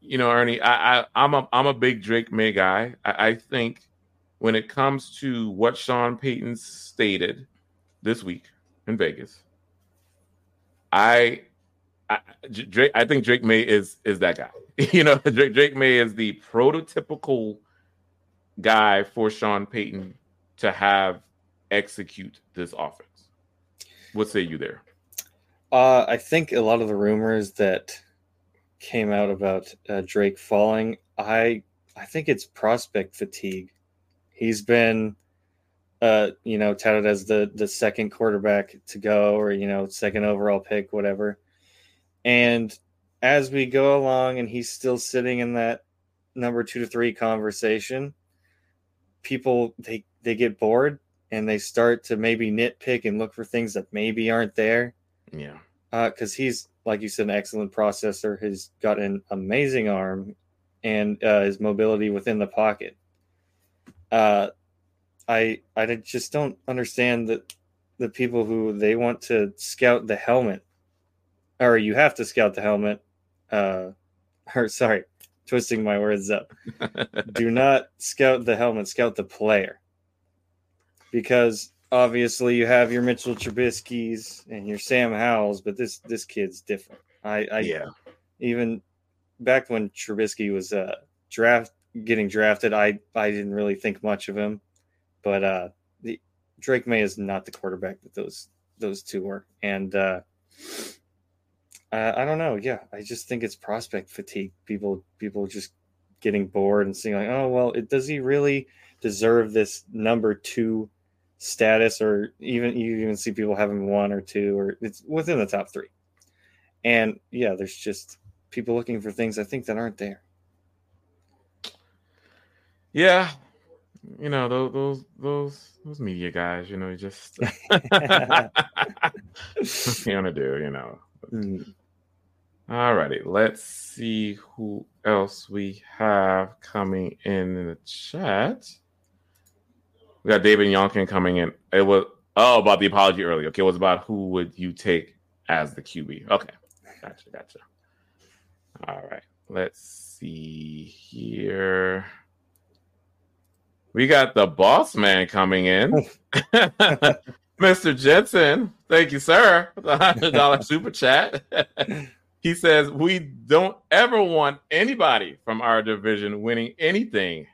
you know, Ernie, I, I am a I'm a big Drake Maye guy. I, I think when it comes to what Sean Payton stated this week in Vegas, I, I Drake I think Drake Maye is is that guy. you know, Drake Drake Maye is the prototypical guy for Sean Payton to have execute this offense. What say you there? Uh, I think a lot of the rumors that came out about uh, Drake falling, I I think it's prospect fatigue. He's been, uh, you know, touted as the the second quarterback to go, or you know, second overall pick, whatever. And as we go along, and he's still sitting in that number two to three conversation, people they they get bored and they start to maybe nitpick and look for things that maybe aren't there. Yeah. Because uh, he's like you said, an excellent processor. He's got an amazing arm and uh, his mobility within the pocket. Uh, I I just don't understand that the people who they want to scout the helmet, or you have to scout the helmet. Uh, or sorry, twisting my words up. Do not scout the helmet, scout the player. Because obviously you have your Mitchell Trubisky's and your Sam Howells, but this this kid's different. I, I yeah. Even back when Trubisky was uh draft getting drafted, I I didn't really think much of him. But uh the Drake Maye is not the quarterback that those those two were. And uh I don't know. Yeah, I just think it's prospect fatigue. People, people just getting bored and seeing like, oh well, it, does he really deserve this number two status, or even you even see people having one or two, or it's within the top three. And yeah, there's just people looking for things I think that aren't there. Yeah, you know those those those those media guys. You know, just you gonna do? You know. Mm. All righty, let's see who else we have coming in, in the chat. We got David Yonkin coming in. It was oh about the apology earlier. Okay, it was about who would you take as the QB. Okay, gotcha, gotcha. All right, let's see here. We got the boss man coming in. Mr. Jensen, thank you, sir, the hundred dollar super chat. He says, We don't ever want anybody from our division winning anything.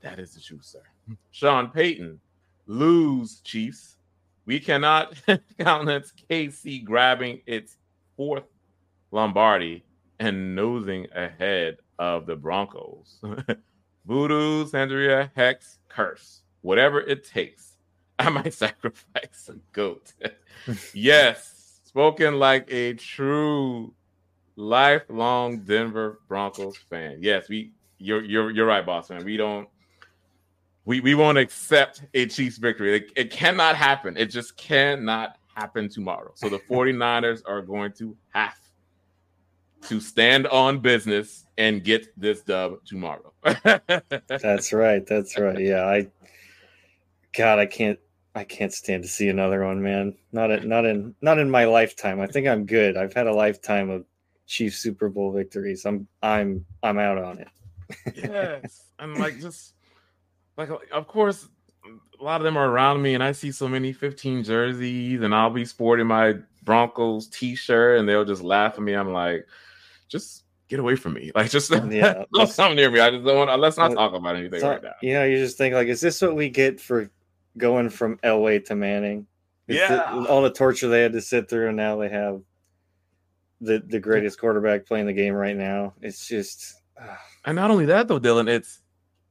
That is the truth, sir. Sean Payton, lose, Chiefs. We cannot countenance KC grabbing its fourth Lombardi and nosing ahead of the Broncos. Voodoo, Santeria, Hex, Curse, whatever it takes. I might sacrifice a goat. yes, spoken like a true lifelong Denver Broncos fan. Yes, we you're you're you're right, boss man. We don't we we won't accept a Chiefs victory. It, it cannot happen. It just cannot happen tomorrow. So the 49ers are going to have to stand on business and get this dub tomorrow. that's right. That's right. Yeah, I God, I can't I can't stand to see another one, man. Not in, not in not in my lifetime. I think I'm good. I've had a lifetime of Chiefs Super Bowl victories. I'm I'm I'm out on it. yes, and like just like of course a lot of them are around me and I see so many 15 jerseys and I'll be sporting my Broncos t-shirt and they'll just laugh at me. I'm like, just get away from me. Like just yeah, don't come near me. I just don't want let's not talk about anything not, right now. You know, you just think like, is this what we get for going from Elway to Manning? Is yeah. All the torture they had to sit through and now they have the the greatest quarterback playing the game right now. It's just uh... and not only that though, Dylan, it's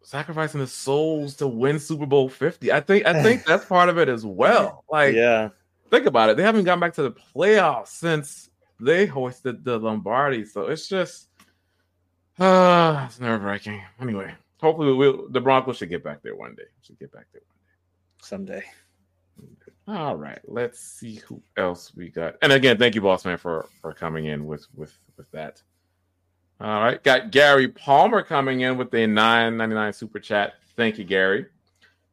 sacrificing the souls to win Super Bowl 50. I think I think that's part of it as well. Like yeah. Think about it. They haven't gone back to the playoffs since they hoisted the Lombardi. So it's just uh it's nerve wracking. Anyway, hopefully we'll the Broncos should get back there one day. Should get back there one day. Someday. All right, let's see who else we got. And again, thank you, boss man, for for coming in with with with that. All right, got Gary Palmer coming in with a 9.99 super chat. Thank you, Gary.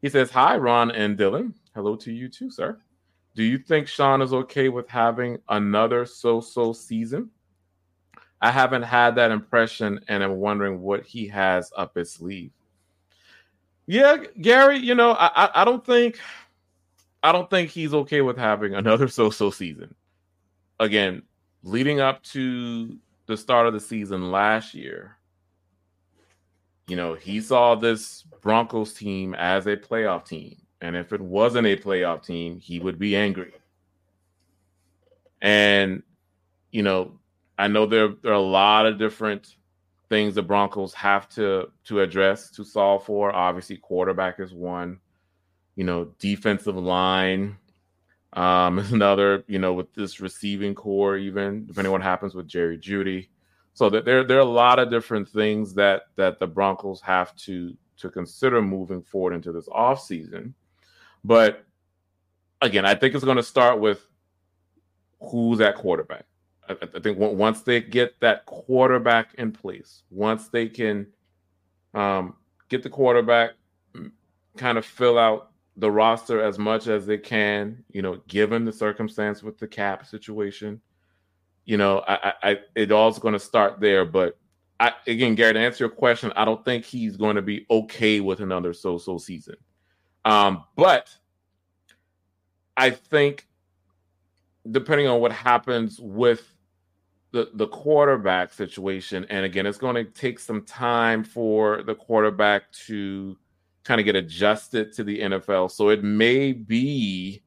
He says, "Hi, Ron and Dylan. Hello to you too, sir. Do you think Sean is okay with having another so-so season? I haven't had that impression, and I'm wondering what he has up his sleeve." Yeah, Gary. You know, I I, I don't think I don't think he's okay with having another so-so season. Again, leading up to the start of the season last year, you know, he saw this Broncos team as a playoff team. And if it wasn't a playoff team, he would be angry. And, you know, I know there, there are a lot of different things the Broncos have to to address to solve for. Obviously, quarterback is one. You know, defensive line um, another, you know, with this receiving core, even depending on what happens with Jerry Jeudy. So that there, there are a lot of different things that that the Broncos have to to consider moving forward into this offseason. But again, I think it's going to start with who's at quarterback. I, I, think once they get that quarterback in place, once they can um, get the quarterback, kind of fill out the roster as much as they can, you know, given the circumstance with the cap situation. You know, I, I it all's going to start there. But I, again, Gary, to answer your question, I don't think he's going to be okay with another so-so season. Um, but I think depending on what happens with the the quarterback situation, and again, it's going to take some time for the quarterback to kind of get adjusted to the NFL. So it may be,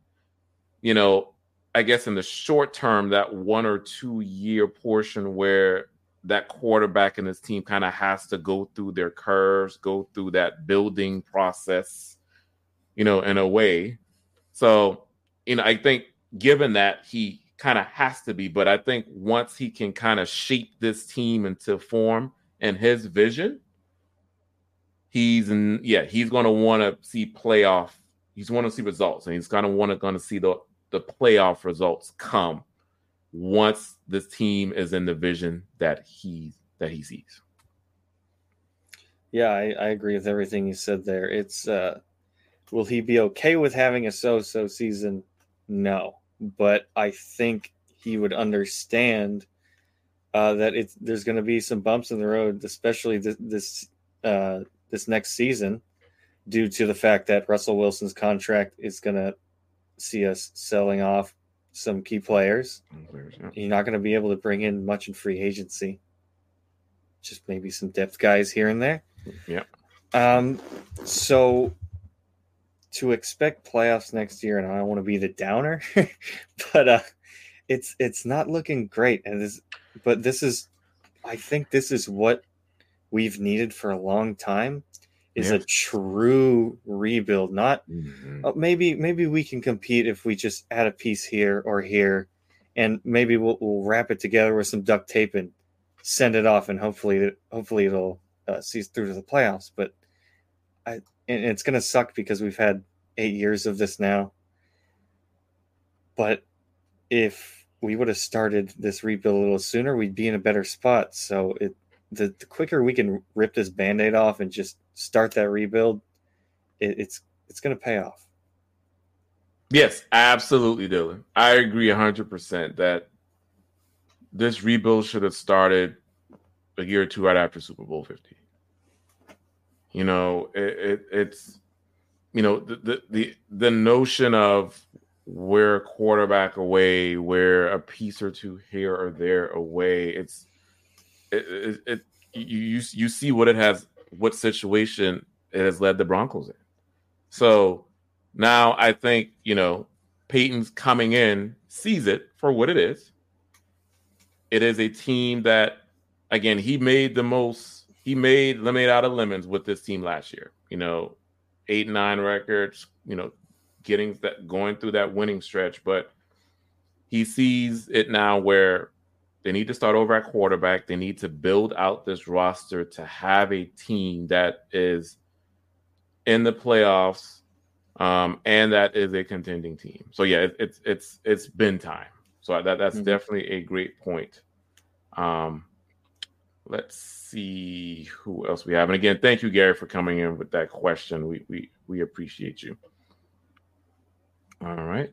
you know, I guess in the short term, that one or two year portion where that quarterback and his team kind of has to go through their curves, go through that building process, you know, in a way. So, you know, I think given that he kind of has to be, but I think once he can kind of shape this team into form and his vision, he's in yeah he's going to want to see playoff he's want to see results and he's going to want to going to see the the playoff results come once this team is in the vision that he that he sees. Yeah I, I agree with everything you said there. It's uh will he be okay with having a so-so season? No but i think he would understand uh, that it's there's going to be some bumps in the road, especially this, this uh, this next season due to the fact that Russell Wilson's contract is going to see us selling off some key players. players yeah. You're not going to be able to bring in much in free agency. Just maybe some depth guys here and there. Yeah. Um, so to expect playoffs next year, and I don't want to be the downer, but uh, it's it's not looking great. And this, but this is, I think this is what we've needed for a long time is yeah. a true rebuild not mm-hmm. uh, maybe maybe we can compete if we just add a piece here or here and maybe we'll, we'll wrap it together with some duct tape and send it off and hopefully hopefully it'll uh, see through to the playoffs but i and it's going to suck because we've had eight years of this now but if we would have started this rebuild a little sooner we'd be in a better spot so it the, the quicker we can rip this band-aid off and just start that rebuild it, it's it's going to pay off yes absolutely dylan i agree 100% that this rebuild should have started a year or two right after super bowl 50 You know, it, it, it's you know the, the the the notion of we're a quarterback away, we're a piece or two here or there away. It's it, it, it you you see what it has, what situation it has led the Broncos in. So now I think you know Payton's coming in, sees it for what it is. It is a team that, again, he made the most. He made lemonade out of lemons with this team last year. You know, eight nine records. You know, getting that going through that winning stretch, but he sees it now where they need to start over at quarterback. They need to build out this roster to have a team that is in the playoffs, um, and that is a contending team. So yeah, it, it's it's it's been time. So that that's mm-hmm. definitely a great point. Um, let's see who else we have. And again, thank you, Gary, for coming in with that question. We we we appreciate you. All right.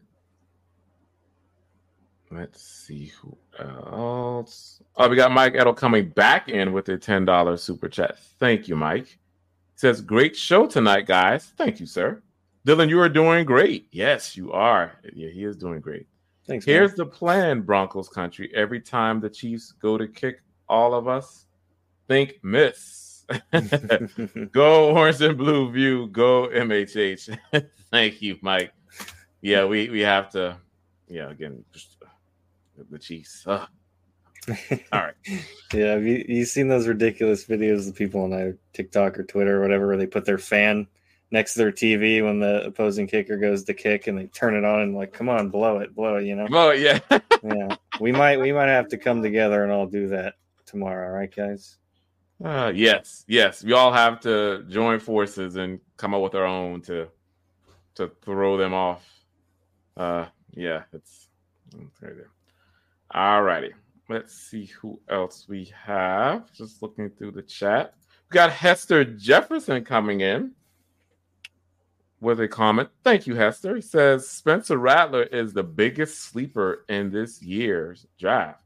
Let's see who else. Oh, we got Mike Edel coming back in with a $10 super chat. Thank you, Mike. says, Great show tonight, guys. Thank you, sir. Dylan, you are doing great. Yes, you are. Yeah, he is doing great. Thanks. Here's man. the plan, Broncos country. Every time the Chiefs go to kick all of us, think miss. go Orange and Blue View. Go MHH. Thank you, Mike yeah, we we have to. Yeah, again, just the Chiefs. Uh. All right. yeah, have you you seen those ridiculous videos of people on uh, TikTok or Twitter or whatever where they put their fan next to their TV when the opposing kicker goes to kick and they turn it on and like, come on, blow it, blow it, you know? Oh yeah. yeah. We might we might have to come together and all do that tomorrow, right, guys? Uh yes, yes. We all have to join forces and come up with our own to to throw them off uh, yeah, it's, it's right there. All righty. Let's see who else we have. Just looking through the chat. We got Hester Jefferson coming in with a comment. Thank you, Hester. He says Spencer Rattler is the biggest sleeper in this year's draft.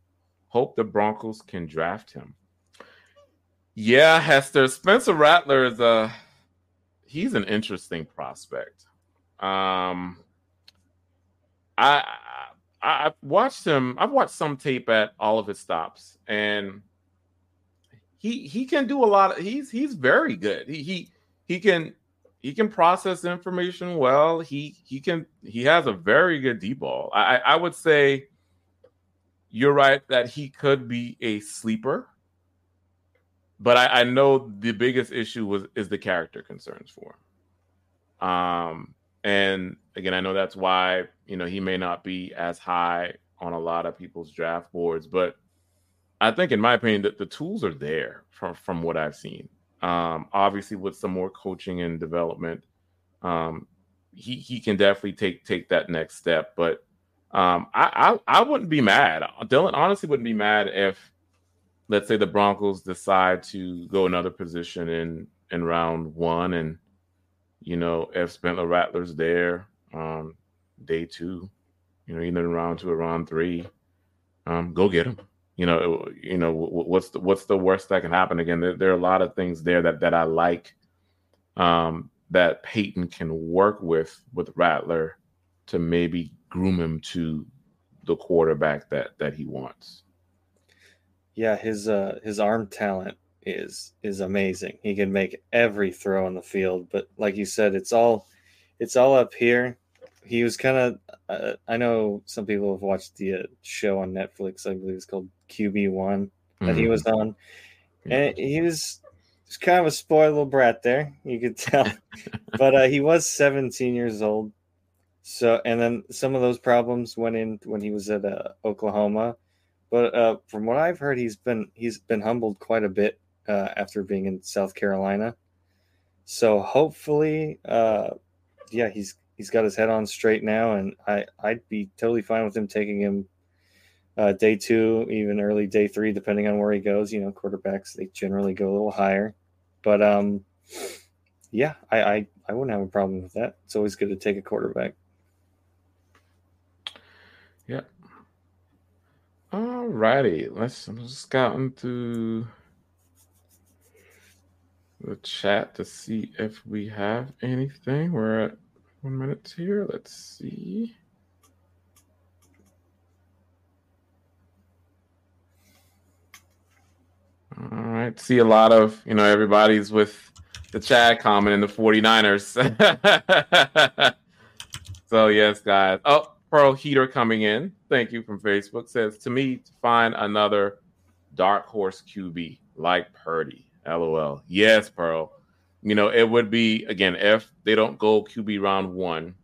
Hope the Broncos can draft him. Yeah, Hester. Spencer Rattler is a he's an interesting prospect. Um, I, I I've watched him. I've watched some tape at all of his stops, and he he can do a lot. Of, he's he's very good. He he he can he can process information well. He he can he has a very good deep ball. I I would say you're right that he could be a sleeper, but I, I know the biggest issue was is the character concerns for him. Um, and again, I know that's why you know he may not be as high on a lot of people's draft boards, but I think, in my opinion, that the tools are there from from what I've seen. Um, obviously, with some more coaching and development, um, he he can definitely take take that next step. But um, I, I I wouldn't be mad. Dylan honestly wouldn't be mad if, let's say, the Broncos decide to go another position in in round one and you know, if Spencer Rattler's there, um, day two, you know, either in round two or round three, um, go get him. You know, you know what's the what's the worst that can happen? Again, there, there are a lot of things there that that I like, um, that Payton can work with with Rattler to maybe groom him to the quarterback that that he wants. Yeah, his uh his arm talent is is amazing. He can make every throw on the field, but like you said, it's all it's all up here. He was kind of uh, I know some people have watched the uh, show on Netflix. I believe it's called QB One that mm-hmm. he was on, and he was was kind of a spoiled little brat there. You could tell, but uh, he was 17 years old. So, and then some of those problems went in when he was at uh, Oklahoma. But uh, from what I've heard, he's been he's been humbled quite a bit uh, after being in South Carolina. So hopefully, uh, yeah, he's he's got his head on straight now, and I I'd be totally fine with him taking him uh, day two, even early day three, depending on where he goes. You know, quarterbacks they generally go a little higher, but um, yeah, I I, I wouldn't have a problem with that. It's always good to take a quarterback. Yeah. All righty, let's just scouting through the chat to see if we have anything. We're at one minute here. Let's see. All right. See a lot of, you know, everybody's with the chat comment in the 49ers. so, yes, guys. Oh, Pearl Heater coming in. Thank you from Facebook says to me to find another dark horse QB like Purdy. LOL. Yes, Pearl. You know, it would be again if they don't go QB round one.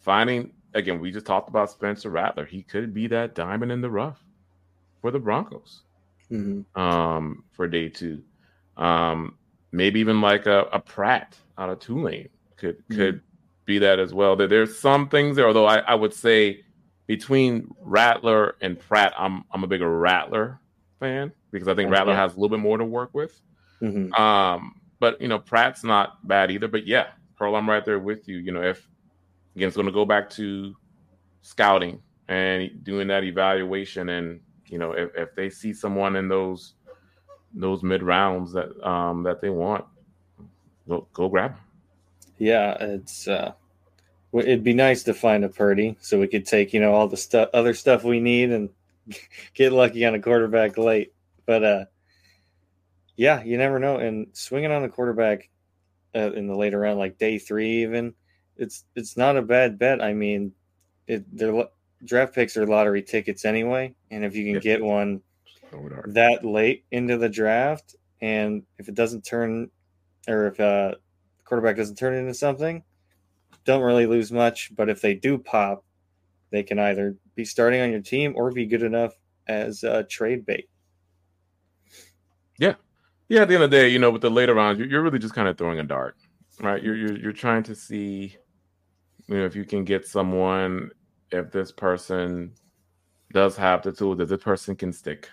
Finding again, we just talked about Spencer Rattler. He could be that diamond in the rough for the Broncos mm-hmm. um, for day two. Um, maybe even like a, a Pratt out of Tulane could mm-hmm. could be that as well. That there's some things there, although I, I would say between Rattler and Pratt, I'm I'm a bigger Rattler fan because I think Rattler has a little bit more to work with. Mm-hmm. Um, but you know, Pratt's not bad either. But yeah, Pearl, I'm right there with you. You know, if again, it's going to go back to scouting and doing that evaluation, and you know, if, if they see someone in those those mid rounds that um that they want, go go grab them. Yeah, it's uh it'd be nice to find a Purdy so we could take, you know, all the stuff other stuff we need and get lucky on a quarterback late. But uh yeah, you never know. And swinging on the quarterback uh, in the later round, like day three, even it's it's not a bad bet. I mean, it their draft picks are lottery tickets anyway, and if you can get one that late into the draft, and if it doesn't turn, or if uh, the quarterback doesn't turn into something, don't really lose much. But if they do pop, they can either be starting on your team or be good enough as a trade bait. Yeah, yeah. At the end of the day, you know, with the later rounds, you're really just kind of throwing a dart, right? You're you're, you're trying to see, you know, if you can get someone, if this person does have the tools that this person can stick.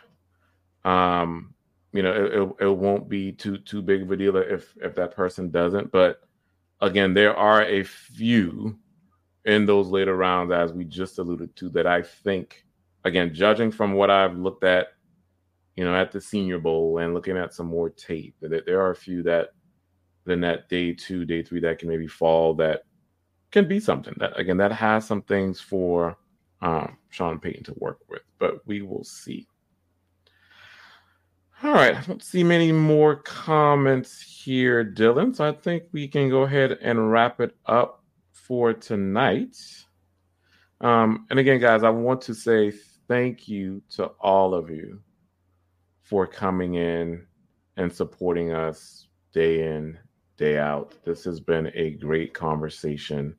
Um, you know, it, it, it won't be too too big of a deal if if that person doesn't. But again, there are a few in those later rounds, as we just alluded to, that I think, again, judging from what I've looked at, you know, at the Senior Bowl and looking at some more tape, that there are a few that then that day two, day three that can maybe fall that can be something that again that has some things for um, Sean Payton to work with, but we will see. All right, I don't see many more comments here, Dylan. So I think we can go ahead and wrap it up for tonight. Um, and again, guys, I want to say thank you to all of you for coming in and supporting us day in, day out. This has been a great conversation,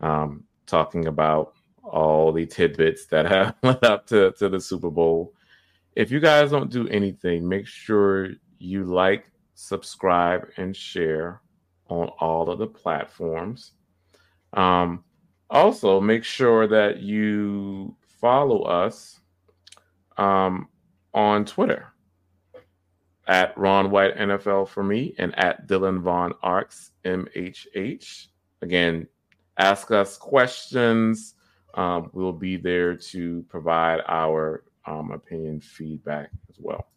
um, talking about all the tidbits that have led up to, to the Super Bowl if you guys don't do anything, make sure you like, subscribe, and share on all of the platforms. Um, also, make sure that you follow us um, on Twitter at Ron White NFL for me and at Dylan Von Arx MHH. Again, ask us questions. Um, we'll be there to provide our um, opinion feedback as well.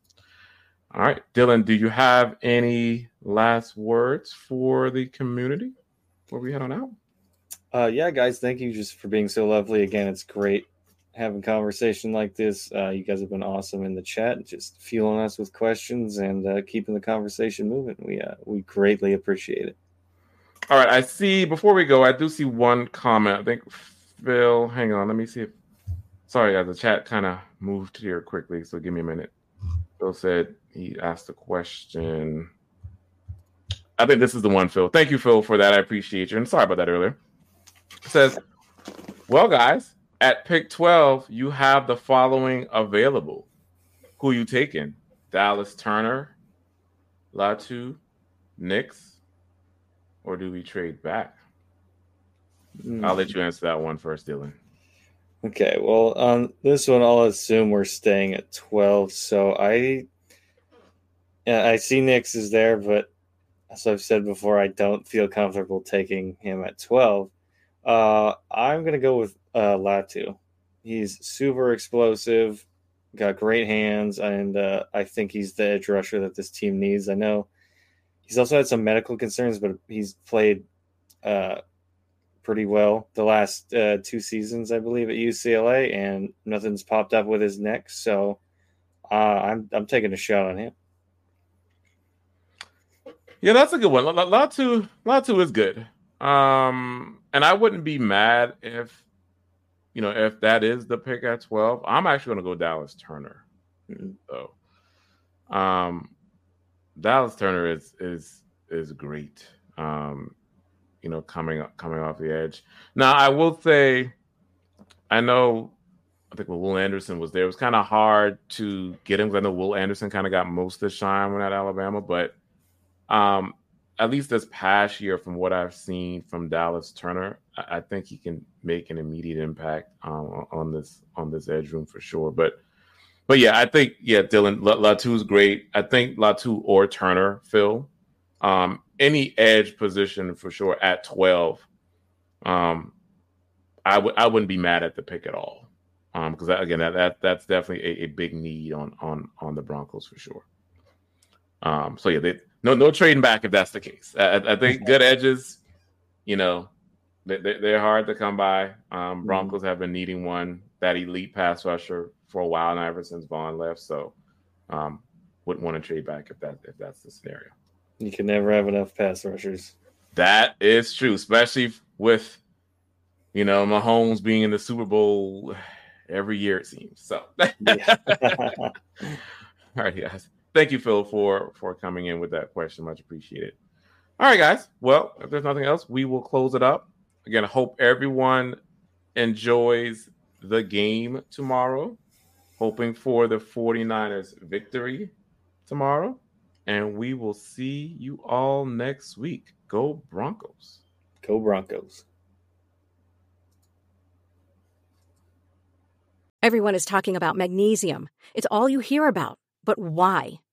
All right, Dylan, do you have any last words for the community before we head on out? Uh, yeah, guys, thank you just for being so lovely. Again, it's great having conversation like this. Uh, you guys have been awesome in the chat, just fueling us with questions and uh, keeping the conversation moving. We uh, we greatly appreciate it. All right, I see. Before we go, I do see one comment. I think Phil. Hang on, let me see if Sorry, the chat kind of moved here quickly, so give me a minute. Phil said he asked a question. I think this is the one, Phil. Thank you, Phil, for that. I appreciate you. And sorry about that earlier. It says, well, guys, at pick 12, you have the following available. Who you taking? Dallas Turner, Latu, Nix, or do we trade back? Mm. I'll let you answer that one first, Dylan. Okay, well, on this one, I'll assume we're staying at 12. So I, yeah, I see Nix is there, but as I've said before, I don't feel comfortable taking him at 12. Uh, I'm going to go with uh, Latu. He's super explosive, got great hands, and uh, I think he's the edge rusher that this team needs. I know he's also had some medical concerns, but he's played uh, pretty well the last uh, two seasons, I believe, at UCLA, and nothing's popped up with his neck. So uh, I'm I'm taking a shot on him. Yeah, that's a good one. Latu Latu is good. Um, and I wouldn't be mad if you know if that is the pick at 12. I'm actually going to go Dallas Turner. Mm-hmm. So, um, Dallas Turner is is is great. Um, you know, coming up, coming off the edge. Now, I will say, I know, I think when Will Anderson was there, it was kind of hard to get him. I know Will Anderson kind of got most of the shine when at Alabama, but um, at least this past year, from what I've seen from Dallas Turner, I, I think he can make an immediate impact um, on this on this edge room for sure. But but yeah, I think yeah, Dylan Latu's great. I think Latu or Turner, Phil, um, any edge position for sure at twelve. Um, I would I wouldn't be mad at the pick at all. Um, because again, that, that that's definitely a, a, big need on on on the Broncos for sure. Um, so yeah, they, no no trading back if that's the case. I, I think good edges, you know, they, they're hard to come by. Um, mm-hmm. Broncos mm-hmm. have been needing one that elite pass rusher for a while now, ever since Von left. So, um, wouldn't want to trade back if that if that's the scenario. You can never have enough pass rushers. That is true, especially with you know Mahomes being in the Super Bowl every year it seems. So, all right, guys. Thank you, Phil, for for coming in with that question. Much appreciated. All right, guys. Well, if there's nothing else, we will close it up. Again, I hope everyone enjoys the game tomorrow hoping for the 49ers victory tomorrow. And we will see you all next week. Go Broncos. Go Broncos. Everyone is talking about magnesium. It's all you hear about. But why?